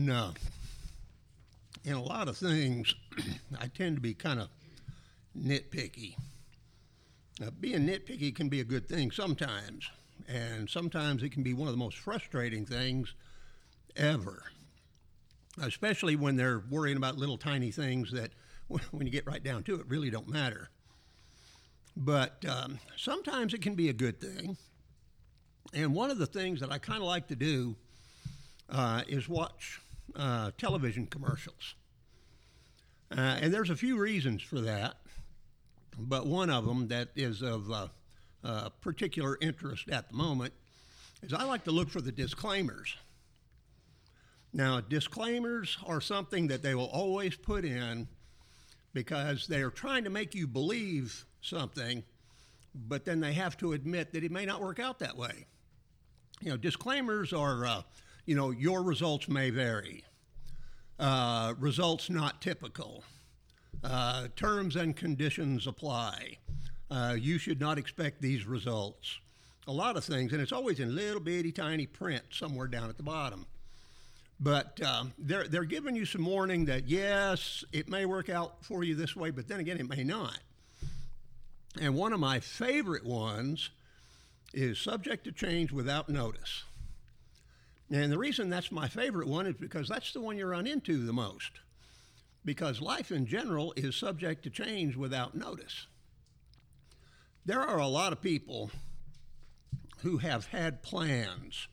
in uh, in a lot of things, I tend to be kind of nitpicky. Now, being nitpicky can be a good thing sometimes, and sometimes it can be one of the most frustrating things ever, especially when they're worrying about little tiny things that, when you get right down to it, really don't matter. But um, sometimes it can be a good thing. And one of the things that I kind of like to do uh, is watch uh, television commercials. Uh, and there's a few reasons for that, but one of them that is of uh, uh, particular interest at the moment is I like to look for the disclaimers. Now, disclaimers are something that they will always put in because they are trying to make you believe something, but then they have to admit that it may not work out that way. You know, disclaimers are, uh, you know, your results may vary. Uh, results not typical. Uh, terms and conditions apply. Uh, you should not expect these results. A lot of things, and it's always in little bitty tiny print somewhere down at the bottom. But um, they're, they're giving you some warning that yes, it may work out for you this way, but then again, it may not. And one of my favorite ones is subject to change without notice. And the reason that's my favorite one is because that's the one you run into the most. Because life in general is subject to change without notice. There are a lot of people who have had plans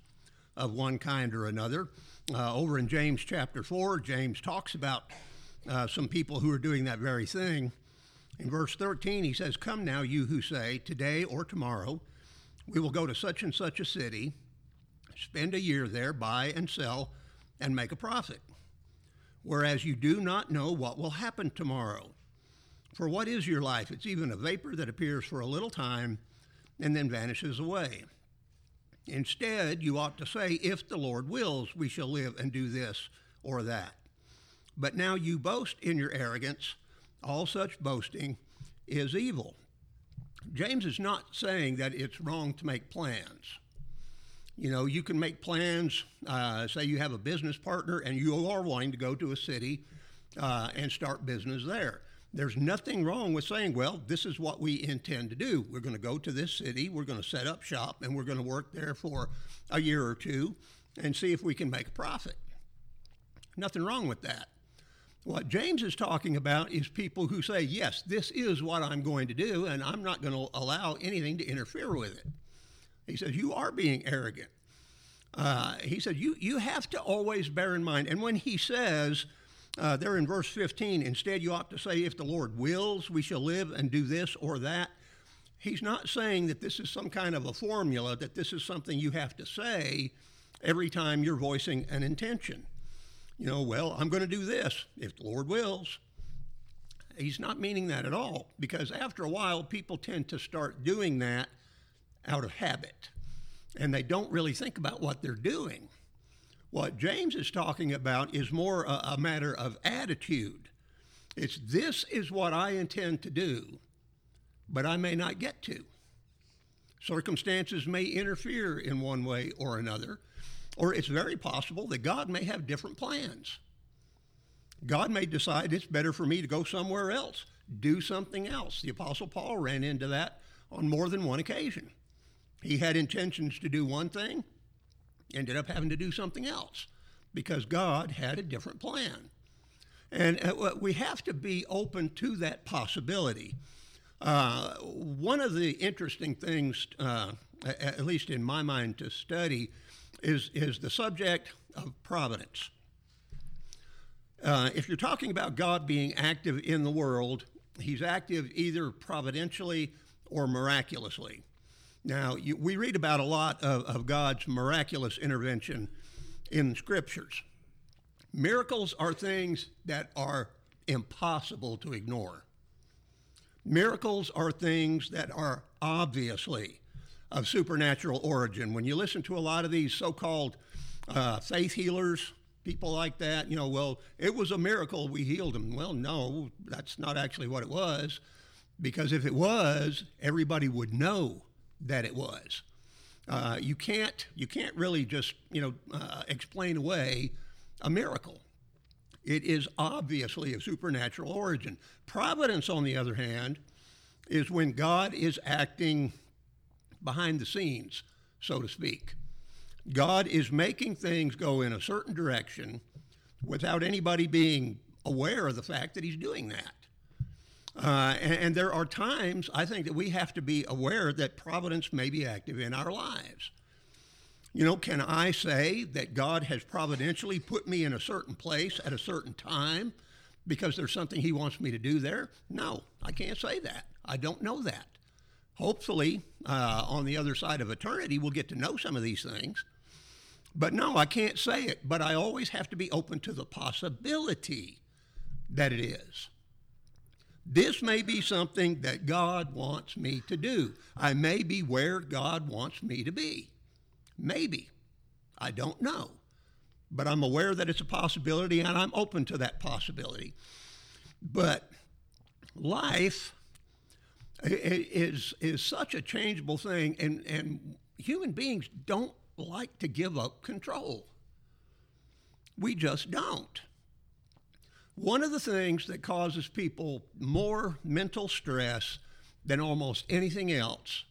of one kind or another. Uh, over in James chapter 4, James talks about uh, some people who are doing that very thing. In verse 13, he says, Come now, you who say, Today or tomorrow, we will go to such and such a city spend a year there, buy and sell, and make a profit. Whereas you do not know what will happen tomorrow. For what is your life? It's even a vapor that appears for a little time and then vanishes away. Instead, you ought to say, If the Lord wills, we shall live and do this or that. But now you boast in your arrogance. All such boasting is evil. James is not saying that it's wrong to make plans. You know, you can make plans. Uh, say you have a business partner and you are wanting to go to a city uh, and start business there. There's nothing wrong with saying, well, this is what we intend to do. We're going to go to this city, we're going to set up shop, and we're going to work there for a year or two and see if we can make a profit. Nothing wrong with that. What James is talking about is people who say, yes, this is what I'm going to do, and I'm not going to allow anything to interfere with it. He says, You are being arrogant. Uh, he said, you, you have to always bear in mind. And when he says, uh, there in verse 15, instead you ought to say, If the Lord wills, we shall live and do this or that. He's not saying that this is some kind of a formula, that this is something you have to say every time you're voicing an intention. You know, well, I'm going to do this if the Lord wills. He's not meaning that at all because after a while, people tend to start doing that out of habit, and they don't really think about what they're doing. What James is talking about is more a, a matter of attitude. It's this is what I intend to do, but I may not get to. Circumstances may interfere in one way or another, or it's very possible that God may have different plans. God may decide it's better for me to go somewhere else, do something else. The Apostle Paul ran into that on more than one occasion. He had intentions to do one thing, ended up having to do something else because God had a different plan. And uh, we have to be open to that possibility. Uh, one of the interesting things, uh, at least in my mind, to study is, is the subject of providence. Uh, if you're talking about God being active in the world, he's active either providentially or miraculously. Now, you, we read about a lot of, of God's miraculous intervention in scriptures. Miracles are things that are impossible to ignore. Miracles are things that are obviously of supernatural origin. When you listen to a lot of these so called uh, faith healers, people like that, you know, well, it was a miracle we healed him. Well, no, that's not actually what it was, because if it was, everybody would know that it was. Uh, you can't you can't really just you know uh, explain away a miracle. It is obviously of supernatural origin. Providence, on the other hand, is when God is acting behind the scenes, so to speak. God is making things go in a certain direction without anybody being aware of the fact that He's doing that. Uh, and, and, there are times I think that we have to be aware that providence may be active in our lives. You know, can I say that God has providentially put me in a certain place at a certain time because there's something He wants me to do there? No, I can't say that. I don't know that. Hopefully, uh, on the other side of eternity, we'll get to know some of these things. But no, I can't say it. But I always have to be open to the possibility that it is. This may be something that God wants me to do. I may be where God wants me to be. Maybe. I don't know. But I'm aware that it's a possibility and I'm open to that possibility. But life is, is such a changeable thing, and, and human beings don't like to give up control. We just don't. One of the things that causes people more mental stress than almost anything else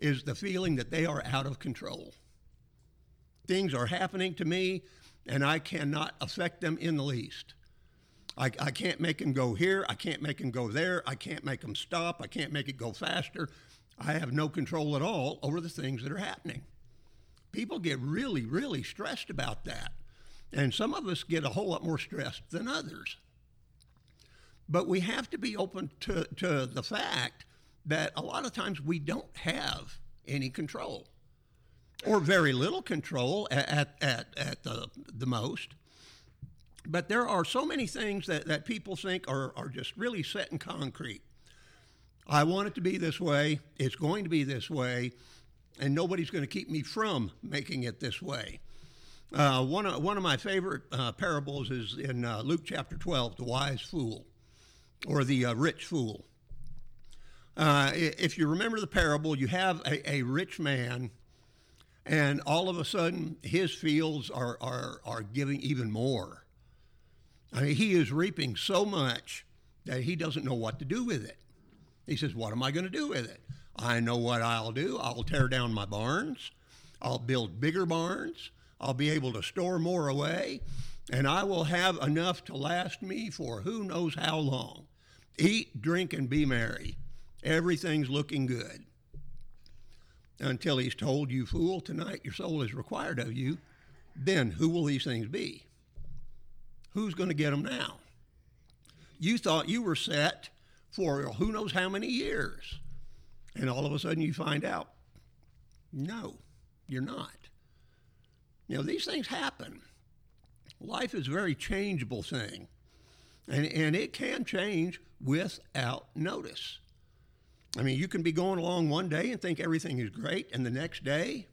is the feeling that they are out of control. Things are happening to me and I cannot affect them in the least. I, I can't make them go here. I can't make them go there. I can't make them stop. I can't make it go faster. I have no control at all over the things that are happening. People get really, really stressed about that. And some of us get a whole lot more stressed than others. But we have to be open to, to the fact that a lot of times we don't have any control or very little control at, at, at the, the most. But there are so many things that, that people think are, are just really set in concrete. I want it to be this way, it's going to be this way, and nobody's going to keep me from making it this way. Uh, one, of, one of my favorite uh, parables is in uh, Luke chapter 12, the wise fool or the uh, rich fool. Uh, if you remember the parable, you have a, a, rich man, and all of a sudden his fields are, are, are giving even more. I mean, he is reaping so much that he doesn't know what to do with it. He says, What am I going to do with it? I know what I'll do. I'll tear down my barns. I'll build bigger barns. I'll be able to store more away. And I will have enough to last me for who knows how long. Eat, drink, and be merry. Everything's looking good. Until he's told, You fool, tonight your soul is required of you. Then who will these things be? Who's going to get them now? You thought you were set for who knows how many years. And all of a sudden you find out, no, you're not. You know, these things happen. Life is a very changeable thing, and, and it can change without notice. I mean, you can be going along one day and think everything is great, and the next day,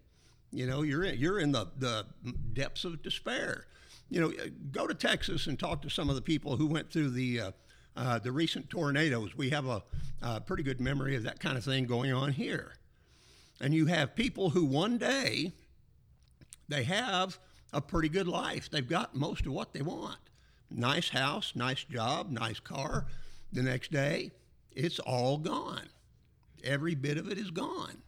you know, you're in, you're in the, the depths of despair. You know, go to Texas and talk to some of the people who went through the uh, uh, the recent tornadoes. We have a, a pretty good memory of that kind of thing going on here. And you have people who one day they have a pretty good life. They've got most of what they want. Nice house, nice job, nice car. The next day, it's all gone. Every bit of it is gone.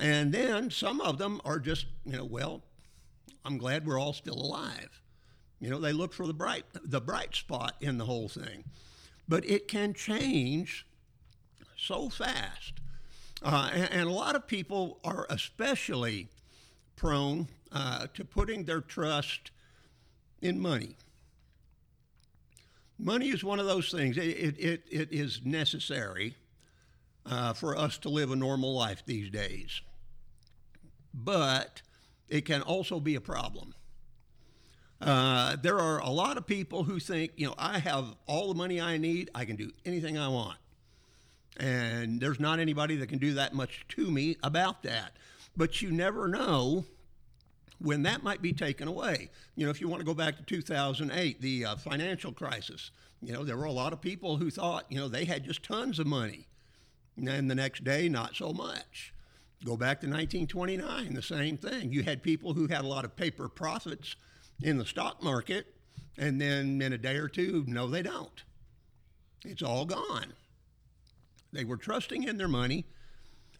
And then some of them are just, you know, well, I'm glad we're all still alive. You know, they look for the bright, the bright spot in the whole thing. But it can change so fast. Uh, and, and, a lot of people are especially prone uh, to putting their trust in money. Money is one of those things, it, it, it, is necessary uh, for us to live a normal life these days. But it can also be a problem. Uh, there are a lot of people who think, you know, I have all the money I need, I can do anything I want. And there's not anybody that can do that much to me about that. But you never know when that might be taken away. You know, if you want to go back to 2008, the uh, financial crisis, you know, there were a lot of people who thought, you know, they had just tons of money. And the next day, not so much. Go back to 1929, the same thing. You had people who had a lot of paper profits in the stock market, and then in a day or two, no, they don't. It's all gone. They were trusting in their money,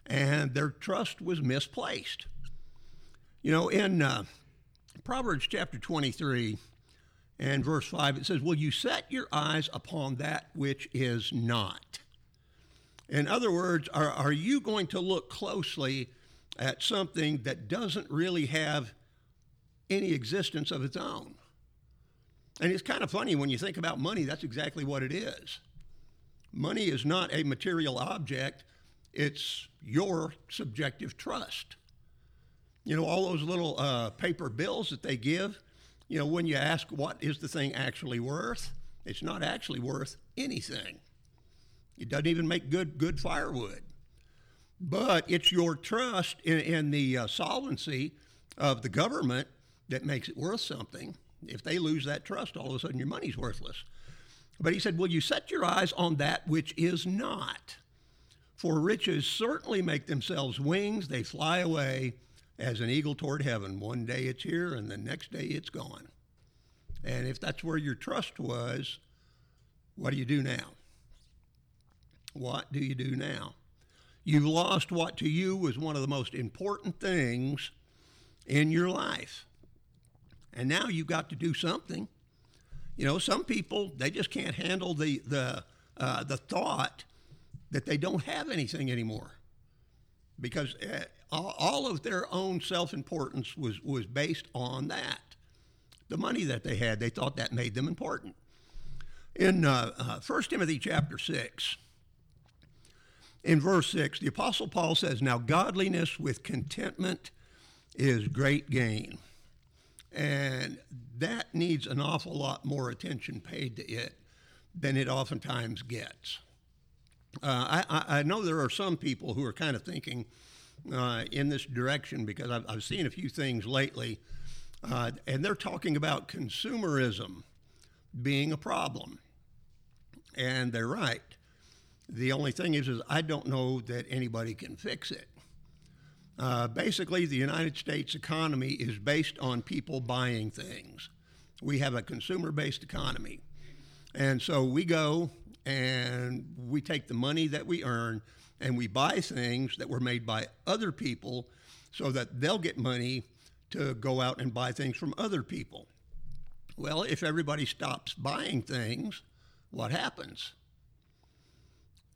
and their trust was misplaced. You know, in uh, Proverbs chapter 23 and verse 5, it says, Will you set your eyes upon that which is not? In other words, are, are you going to look closely at something that doesn't really have any existence of its own? And it's kind of funny when you think about money, that's exactly what it is. Money is not a material object, it's your subjective trust. You know, all those little uh, paper bills that they give, you know, when you ask what is the thing actually worth, it's not actually worth anything. It doesn't even make good good firewood. But it's your trust in, in the uh, solvency of the government that makes it worth something. If they lose that trust, all of a sudden your money's worthless. But he said, Will you set your eyes on that which is not? For riches certainly make themselves wings, they fly away as an eagle toward heaven. One day it's here, and the next day it's gone. And if that's where your trust was, what do you do now? What do you do now? You've lost what to you was one of the most important things in your life. And now you've got to do something. You know, some people they just can't handle the the uh, the thought that they don't have anything anymore, because uh, all of their own self importance was was based on that, the money that they had. They thought that made them important. In uh, uh, 1 Timothy chapter six, in verse six, the apostle Paul says, "Now godliness with contentment is great gain." And that needs an awful lot more attention paid to it than it oftentimes gets. Uh, I, I, know there are some people who are kind of thinking uh, in this direction because I've, I've, seen a few things lately, uh, and they're talking about consumerism being a problem. And they're right. The only thing is, is I don't know that anybody can fix it. Uh, basically, the United States economy is based on people buying things. We have a consumer based economy. And so we go and we take the money that we earn and we buy things that were made by other people so that they'll get money to go out and buy things from other people. Well, if everybody stops buying things, what happens?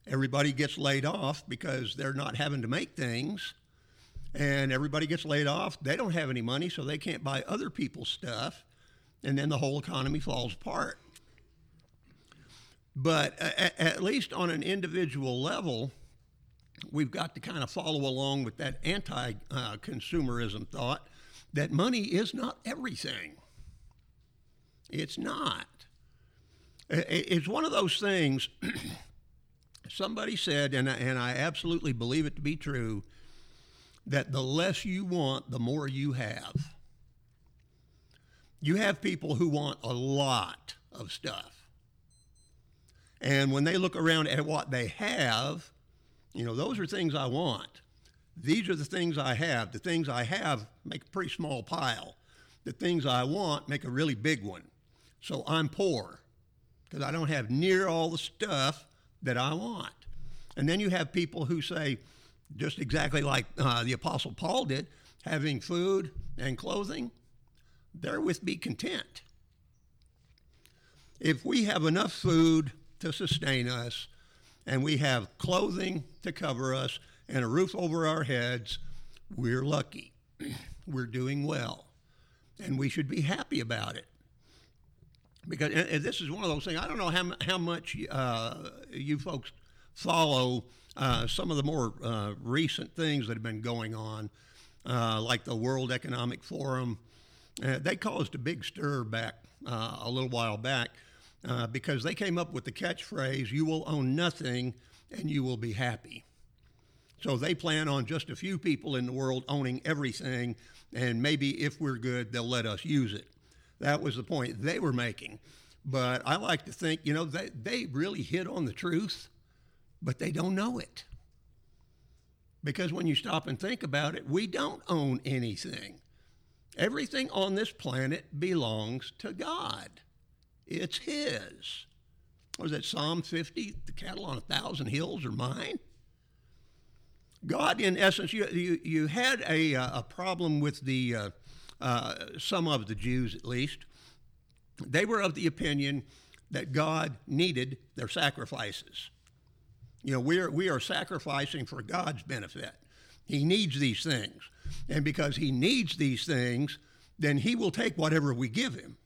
Everybody gets laid off because they're not having to make things and everybody gets laid off. They don't have any money, so they can't buy other people's stuff, and then the whole economy falls apart. But at, at least on an individual level, we've got to kind of follow along with that anti uh, consumerism thought that money is not everything. It's not. It's one of those things. somebody said, and I, and I absolutely believe it to be true that the less you want, the more you have. You have people who want a lot of stuff. And when they look around at what they have, you know, those are things I want. These are the things I have. The things I have make a pretty small pile. The things I want make a really big one. So I'm poor because I don't have near all the stuff that I want. And then you have people who say, just exactly like uh, the Apostle Paul did, having food and clothing, therewith be content. If we have enough food to sustain us, and we have clothing to cover us, and a roof over our heads, we're lucky. we're doing well. And we should be happy about it. Because this is one of those things, I don't know how, how much uh, you folks follow uh, some of the more uh, recent things that have been going on, uh, like the World Economic Forum. Uh, they caused a big stir back uh, a little while back Uh, because they came up with the catchphrase, you will own nothing and you will be happy. So they plan on just a few people in the world owning everything, and maybe if we're good, they'll let us use it. That was the point they were making. But I like to think, you know, they, they really hit on the truth but they don't know it. Because when you stop and think about it, we don't own anything. Everything on this planet belongs to God. It's His. Was it Psalm 50? The cattle on a thousand hills are mine. God, in essence, you, you, you had a, uh, a problem with the, uh, uh, some of the Jews at least. They were of the opinion that God needed their sacrifices. You know, we are, we are sacrificing for God's benefit. He needs these things. And because He needs these things, then He will take whatever we give Him.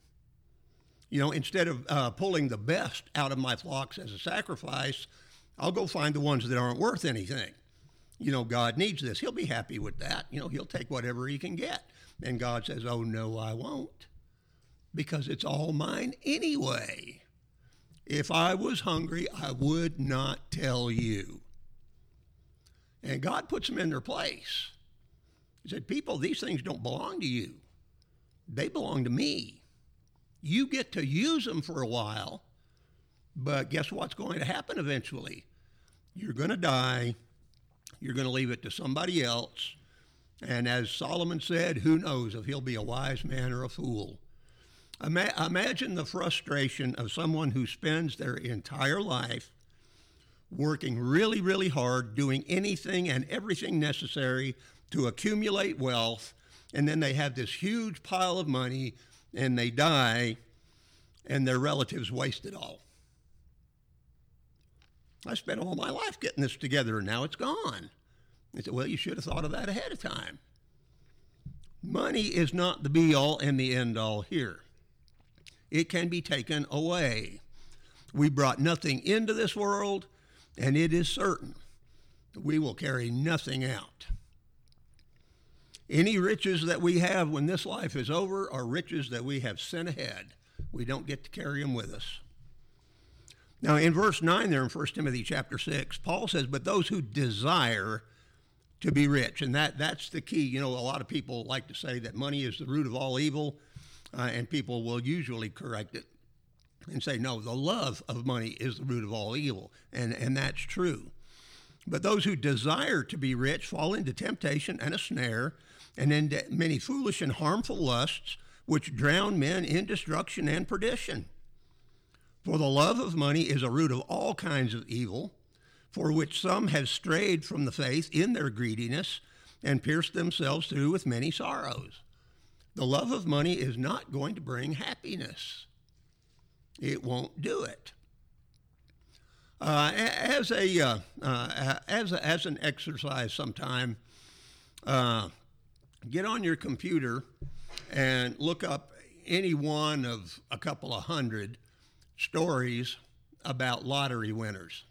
You know, instead of uh, pulling the best out of my flocks as a sacrifice, I'll go find the ones that aren't worth anything. You know, God needs this. He'll be happy with that. You know, He'll take whatever He can get. And God says, Oh, no, I won't, because it's all mine anyway. If I was hungry, I would not tell you. And God puts them in their place. He said, People, these things don't belong to you, they belong to me. You get to use them for a while, but guess what's going to happen eventually? You're going to die, you're going to leave it to somebody else. And as Solomon said, who knows if he'll be a wise man or a fool. Ima- imagine the frustration of someone who spends their entire life working really, really hard, doing anything and everything necessary to accumulate wealth, and then they have this huge pile of money and they die, and their relatives waste it all. I spent all my life getting this together, and now it's gone. They said, Well, you should have thought of that ahead of time. Money is not the be all and the end all here it can be taken away. We brought nothing into this world, and it is certain that we will carry nothing out. Any riches that we have when this life is over are riches that we have sent ahead. We don't get to carry them with us. Now, in verse 9 there in 1 Timothy chapter 6, Paul says, But those who desire to be rich, and that, that's the key. You know, a lot of people like to say that money is the root of all evil uh, and people will usually correct it and say, no, the love of money is the root of all evil. And, and that's true. But those who desire to be rich fall into temptation and a snare, and into many foolish and harmful lusts, which drown men in destruction and perdition. For the love of money is a root of all kinds of evil, for which some have strayed from the faith in their greediness and pierced themselves through with many sorrows. The love of money is not going to bring happiness. It won't do it. Uh, as a uh, uh, as a, as an exercise, sometime get on your computer and look up any one of a couple of hundred stories about lottery winners.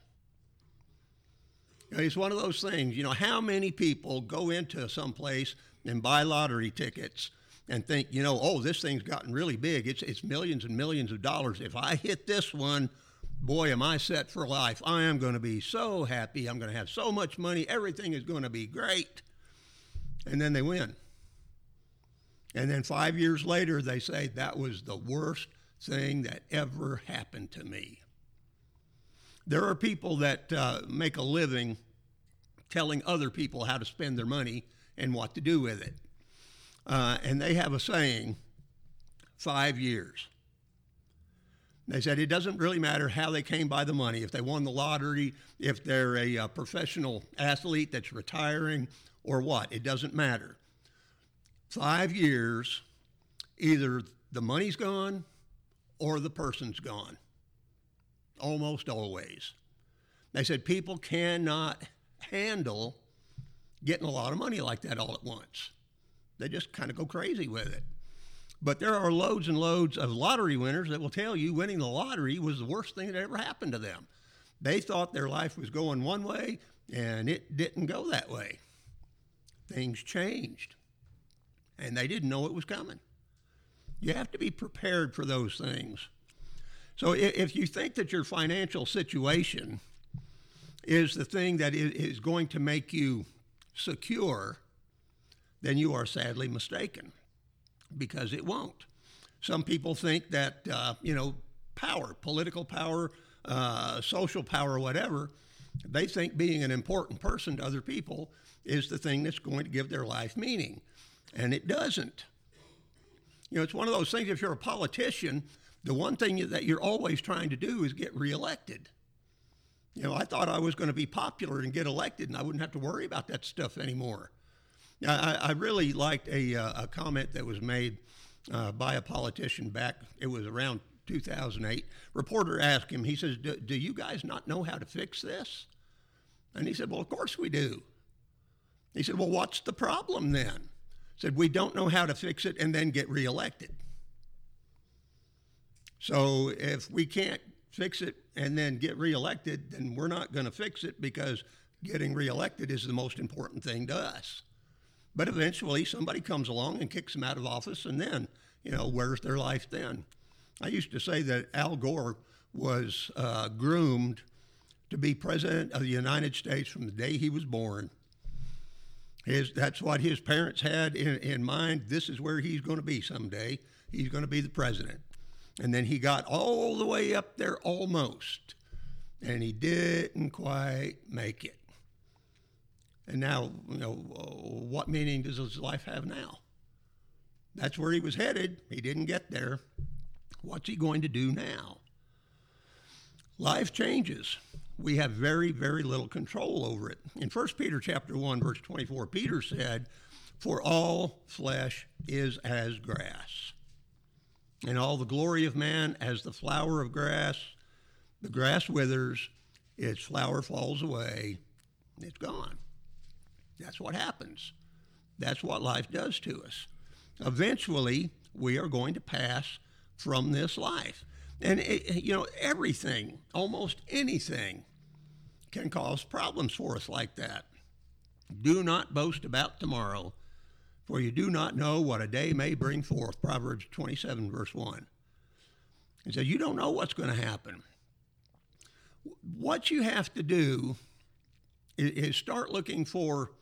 It's one of those things, you know, how many people go into some place and buy lottery tickets and think, you know, oh, this thing's gotten really big. It's, it's millions and millions of dollars. If I hit this one, boy, am I set for life. I am going to be so happy. I'm going to have so much money. Everything is going to be great. And then they win. And then five years later, they say, that was the worst thing that ever happened to me. There are people that uh, make a living telling other people how to spend their money and what to do with it. Uh, and they have a saying five years. They said it doesn't really matter how they came by the money, if they won the lottery, if they're a, a uh, professional athlete that's retiring, or what. It doesn't matter. Five years, either the money's gone or the person's gone. Almost always. They said people cannot handle getting a lot of money like that all at once. They just kind of go crazy with it. But there are loads and loads of lottery winners that will tell you winning the lottery was the worst thing that ever happened to them. They thought their life was going one way, and it didn't go that way. Things changed, and they didn't know it was coming. You have to be prepared for those things. So if you think that your financial situation is the thing that is going to make you secure, then you are sadly mistaken because it won't. Some people think that, uh, you know, power, political power, uh, social power, whatever, they think being an important person to other people is the thing that's going to give their life meaning. And it doesn't. You know, it's one of those things, if you're a politician, the one thing that you're always trying to do is get reelected. You know, I thought I was going to be popular and get elected, and I wouldn't have to worry about that stuff anymore. I, I really liked a, uh, a comment that was made uh, by a politician back, it was around 2008. Reporter asked him, he says, Do you guys not know how to fix this? And he said, Well, of course we do. He said, Well, what's the problem then? Said, We don't know how to fix it and then get reelected. So if we can't fix it and then get reelected, then we're not going to fix it because getting reelected is the most important thing to us. But eventually somebody comes along and kicks them out of office, and then, you know, where's their life then? I used to say that Al Gore was uh, groomed to be president of the United States from the day he was born. His, that's what his parents had in, in mind. This is where he's going to be someday. He's going to be the president. And then he got all the way up there almost, and he didn't quite make it. And now, you know, what meaning does his life have now? That's where he was headed. He didn't get there. What's he going to do now? Life changes. We have very, very little control over it. In 1 Peter chapter 1, verse 24, Peter said, For all flesh is as grass and all the glory of man as the flower of grass. The grass withers, its flower falls away, it's gone. That's what happens. That's what life does to us. Eventually, we are going to pass from this life. And, it, you know, everything, almost anything, can cause problems for us like that. Do not boast about tomorrow, for you do not know what a day may bring forth. Proverbs 27, verse 1. He says, You don't know what's going to happen. What you have to do is start looking for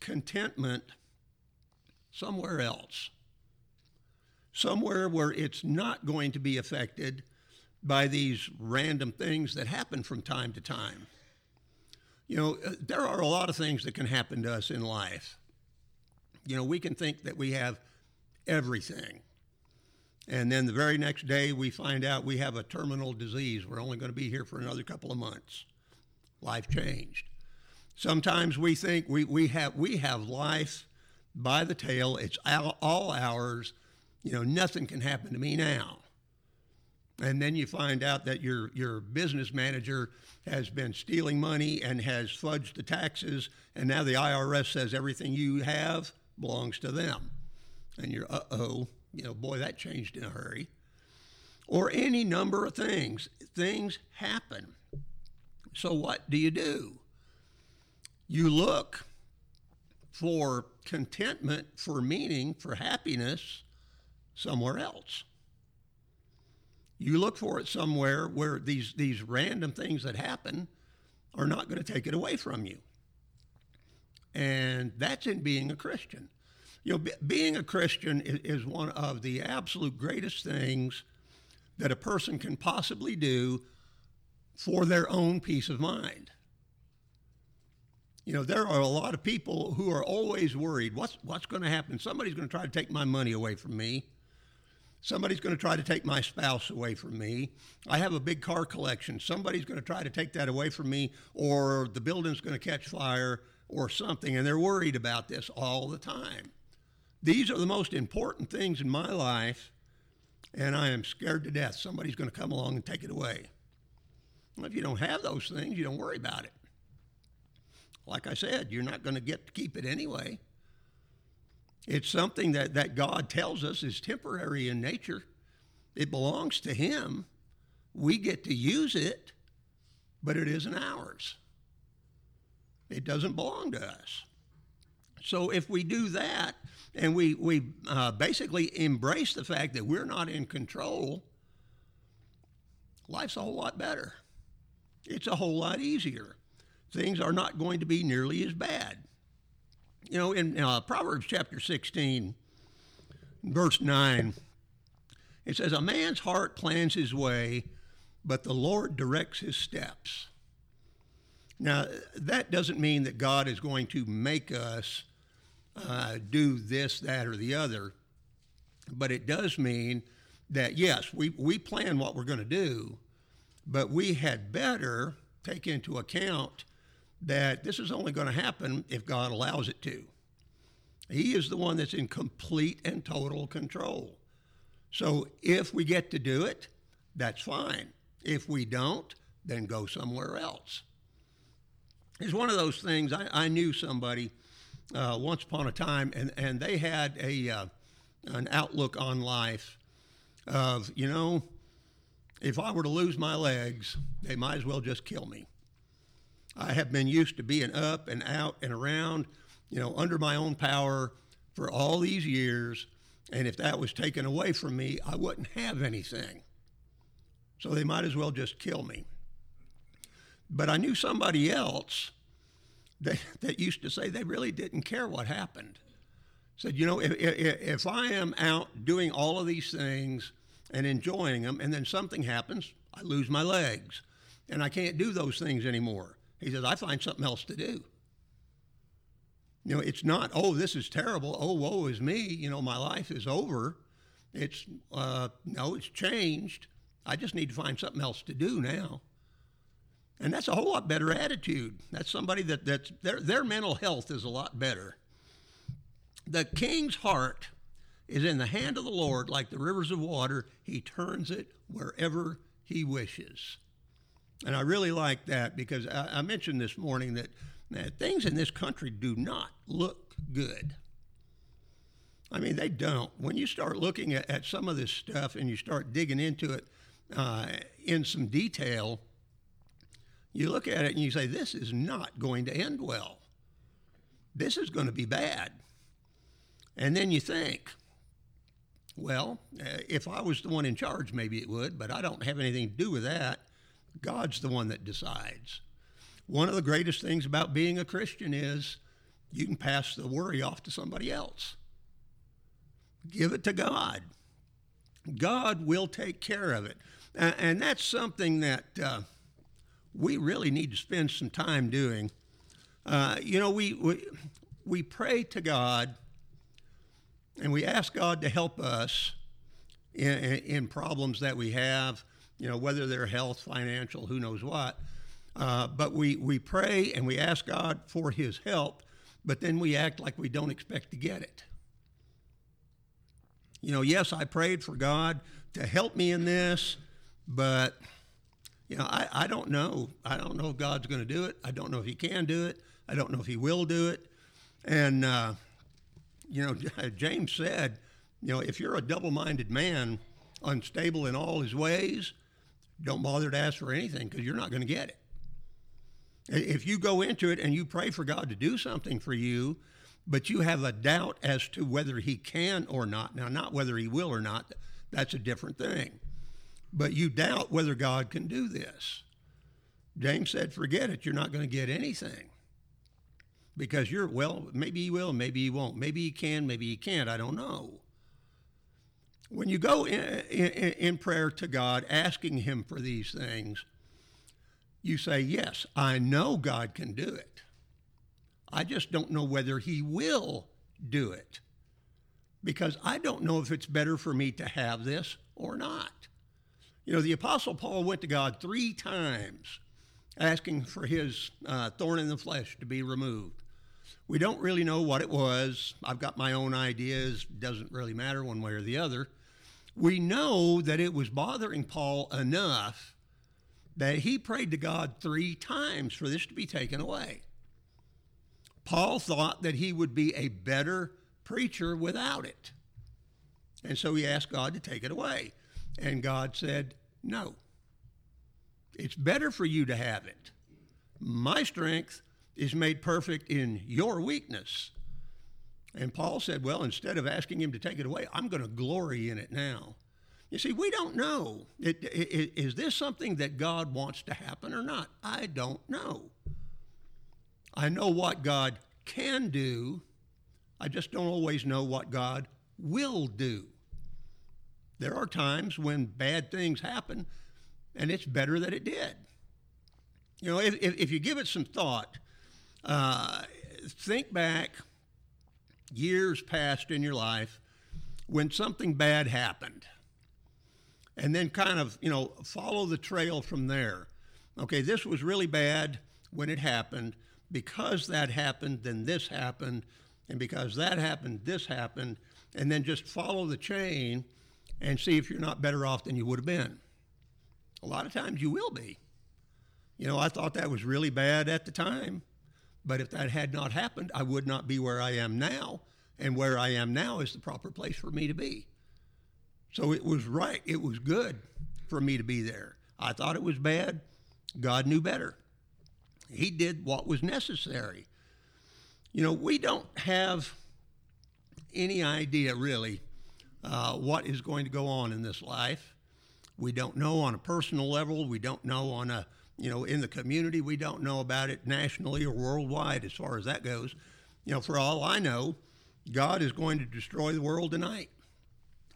contentment somewhere else, somewhere where it's not going to be affected by these random things that happen from time to time. You know, uh, there are a lot of things that can happen to us in life. You know, we can think that we have everything. And then the very next day, we find out we have a terminal disease. We're only going to be here for another couple of months. Life changed. Sometimes we think we, we, have, we have life by the tail, it's all, all ours. You know, nothing can happen to me now. And then you find out that your, your business manager has been stealing money and has fudged the taxes, and now the IRS says everything you have belongs to them. And you're, uh oh, you know, boy, that changed in a hurry. Or any number of things. Things happen. So what do you do? You look for contentment, for meaning, for happiness somewhere else. You look for it somewhere where these, these random things that happen are not going to take it away from you. And that's in being a Christian. You know, being a Christian is, is one of the absolute greatest things that a person can possibly do for their own peace of mind. You know, there are a lot of people who are always worried what's, what's going to happen? Somebody's going to try to take my money away from me. Somebody's going to try to take my spouse away from me. I have a big car collection. Somebody's going to try to take that away from me, or the building's going to catch fire, or something, and they're worried about this all the time. These are the most important things in my life, and I am scared to death somebody's going to come along and take it away. Well, if you don't have those things, you don't worry about it. Like I said, you're not going to get to keep it anyway. It's something that, that God tells us is temporary in nature. It belongs to Him. We get to use it, but it isn't ours. It doesn't belong to us. So if we do that and we, we uh, basically embrace the fact that we're not in control, life's a whole lot better. It's a whole lot easier. Things are not going to be nearly as bad. You know, in uh, Proverbs chapter 16, verse 9, it says, A man's heart plans his way, but the Lord directs his steps. Now, that doesn't mean that God is going to make us uh, do this, that, or the other. but it does mean that yes, we, we plan what we're going to do, but we had better take into account that this is only going to happen if God allows it to. He is the one that's in complete and total control. So if we get to do it, that's fine. If we don't, then go somewhere else. It's one of those things. I, I knew somebody uh, once upon a time, and, and they had a uh, an outlook on life of, you know, if I were to lose my legs, they might as well just kill me. I have been used to being up and out and around, you know, under my own power for all these years. And if that was taken away from me, I wouldn't have anything. So they might as well just kill me. But I knew somebody else that, that used to say they really didn't care what happened. Said, you know, if, if, if I am out doing all of these things and enjoying them, and then something happens, I lose my legs, and I can't do those things anymore. He says, I find something else to do. You know, it's not, oh, this is terrible. Oh, woe is me. You know, my life is over. It's, uh, no, it's changed. I just need to find something else to do now. And that's a whole lot better attitude. That's somebody that that's their their mental health is a lot better. The king's heart is in the hand of the Lord like the rivers of water. He turns it wherever he wishes. And I really like that because I, I mentioned this morning that, that things in this country do not look good. I mean, they don't. When you start looking at, at some of this stuff and you start digging into it uh, in some detail, you look at it and you say, this is not going to end well. This is going to be bad. And then you think, well, uh, if I was the one in charge, maybe it would, but I don't have anything to do with that. God's the one that decides. One of the greatest things about being a Christian is you can pass the worry off to somebody else. Give it to God. God will take care of it. And that's something that uh, we really need to spend some time doing. Uh, you know, we, we, we pray to God and we ask God to help us in, in problems that we have, you know, whether they're health, financial, who knows what. Uh, but we, we pray and we ask God for his help, but then we act like we don't expect to get it. You know, yes, I prayed for God to help me in this, but you know, I, I don't know. I don't know if God's going to do it. I don't know if He can do it. I don't know if He will do it. And, uh, you know, James said, you know, if you're a double minded man, unstable in all his ways, don't bother to ask for anything because you're not going to get it. If you go into it and you pray for God to do something for you, but you have a doubt as to whether He can or not, now, not whether He will or not, that's a different thing but you doubt whether God can do this. James said, forget it. You're not going to get anything. Because you're, well, maybe he will, maybe he won't. Maybe he can, maybe he can't. I don't know. When you go in, in, in prayer to God, asking Him for these things, you say, Yes, I know God can do it. I just don't know whether He will do it. Because I don't know if it's better for me to have this or not. You know, the Apostle Paul went to God three times asking for his uh, thorn in the flesh to be removed. We don't really know what it was. I've got my own ideas. Doesn't really matter one way or the other. We know that it was bothering Paul enough that he prayed to God three times for this to be taken away. Paul thought that he would be a better preacher without it. And so he asked God to take it away. And God said, No. It's better for you to have it. My strength is made perfect in your weakness. And Paul said, Well, instead of asking him to take it away, I'm going to glory in it now. You see, we don't know. It, it, is this something that God wants to happen or not? I don't know. I know what God can do, I just don't always know what God will do. There are times when bad things happen, and it's better that it did. You know, if, if, you give it some thought, uh, think back years passed in your life when something bad happened and then kind of, you know, follow the trail from there. Okay, this was really bad when it happened. Because that happened, then this happened. And because that happened, this happened. And then just follow the chain and see if you're not better off than you would have been. A lot of times you will be. You know, I thought that was really bad at the time, but if that had not happened, I would not be where I am now. And where I am now is the proper place for me to be. So it was right. It was good for me to be there. I thought it was bad. God knew better. He did what was necessary. You know, we don't have any idea really uh, what is going to go on in this life. We don't know on a personal level. We don't know on a, you know, in the community. We don't know about it nationally or worldwide as far as that goes. You know, for all I know, God is going to destroy the world tonight.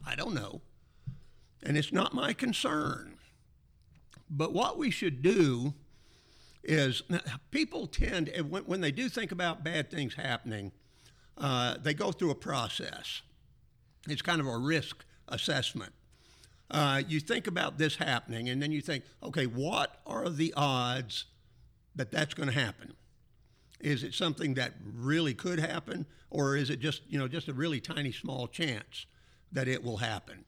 I don't know. And it's not my concern. But what we should do is people tend, when, when they do think about bad things happening, uh, they go through a process. It's kind of a risk assessment. Uh, you think about this happening, and then you think, okay, what are the odds that that's going to happen? Is it something that really could happen, or is it just you know just a really tiny small chance that it will happen?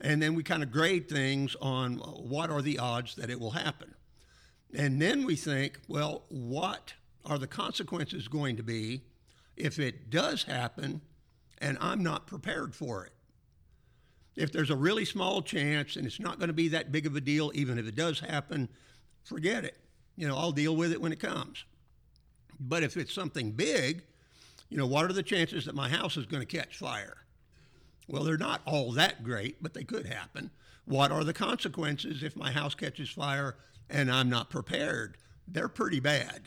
And then we kind of grade things on what are the odds that it will happen. And then we think, well, what are the consequences going to be if it does happen and I'm not prepared for it? If there's a really small chance and it's not going to be that big of a deal, even if it does happen, forget it. You know, I'll deal with it when it comes. But if it's something big, you know, what are the chances that my house is going to catch fire? Well, they're not all that great, but they could happen. What are the consequences if my house catches fire and I'm not prepared? They're pretty bad.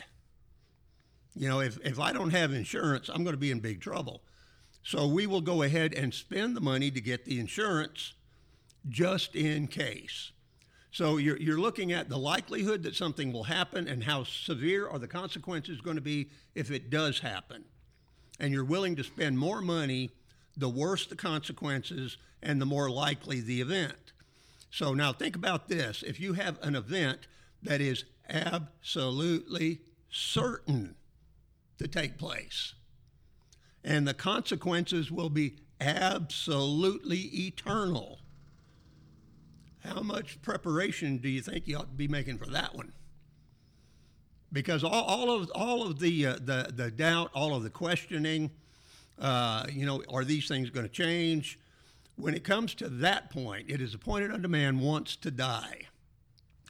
You know, if, if I don't have insurance, I'm going to be in big trouble. So we will go ahead and spend the money to get the insurance just in case. So you're, you're looking at the likelihood that something will happen and how severe are the consequences going to be if it does happen. And you're willing to spend more money the worse the consequences and the more likely the event. So now think about this. If you have an event that is absolutely certain to take place, and the consequences will be absolutely eternal, how much preparation do you think you ought to be making for that one? Because all, all of all of the uh, the the doubt, all of the questioning, uh, you know, are these things going to change? When it comes to that point, it is appointed unto man once to die,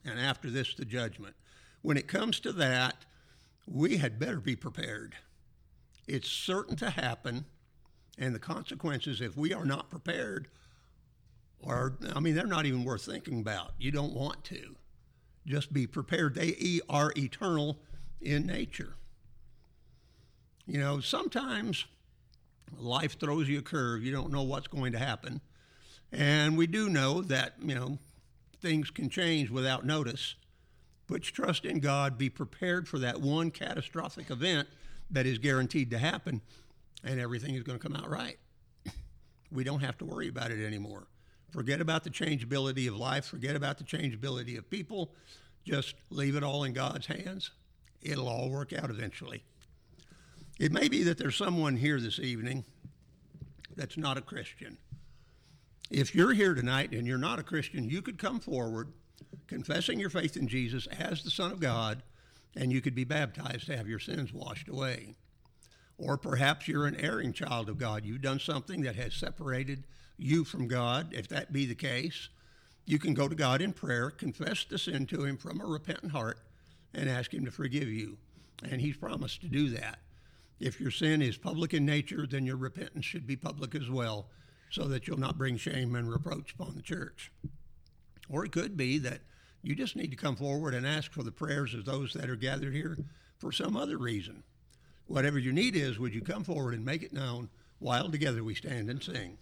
and after this, the judgment. When it comes to that, we had better be prepared. It's certain to happen, and the consequences, if we are not prepared, are, I mean, they're not even worth thinking about. You don't want to. Just be prepared. They are eternal in nature. You know, sometimes life throws you a curve. You don't know what's going to happen. And we do know that, you know, things can change without notice. Put your trust in God. Be prepared for that one catastrophic event that is guaranteed to happen, and everything is going to come out right. We don't have to worry about it anymore. Forget about the changeability of life. Forget about the changeability of people. Just leave it all in God's hands. It'll all work out eventually. It may be that there's someone here this evening that's not a Christian. If you're here tonight and you're not a Christian, you could come forward confessing your faith in Jesus as the Son of God, and you could be baptized to have your sins washed away. Or perhaps you're an erring child of God. You've done something that has separated you from God. If that be the case, you can go to God in prayer, confess the sin to Him from a repentant heart, and ask Him to forgive you. And He's promised to do that. If your sin is public in nature, then your repentance should be public as well, so that you'll not bring shame and reproach upon the church. Or it could be that you just need to come forward and ask for the prayers of those that are gathered here for some other reason. Whatever your need is, would you come forward and make it known while together we stand and sing?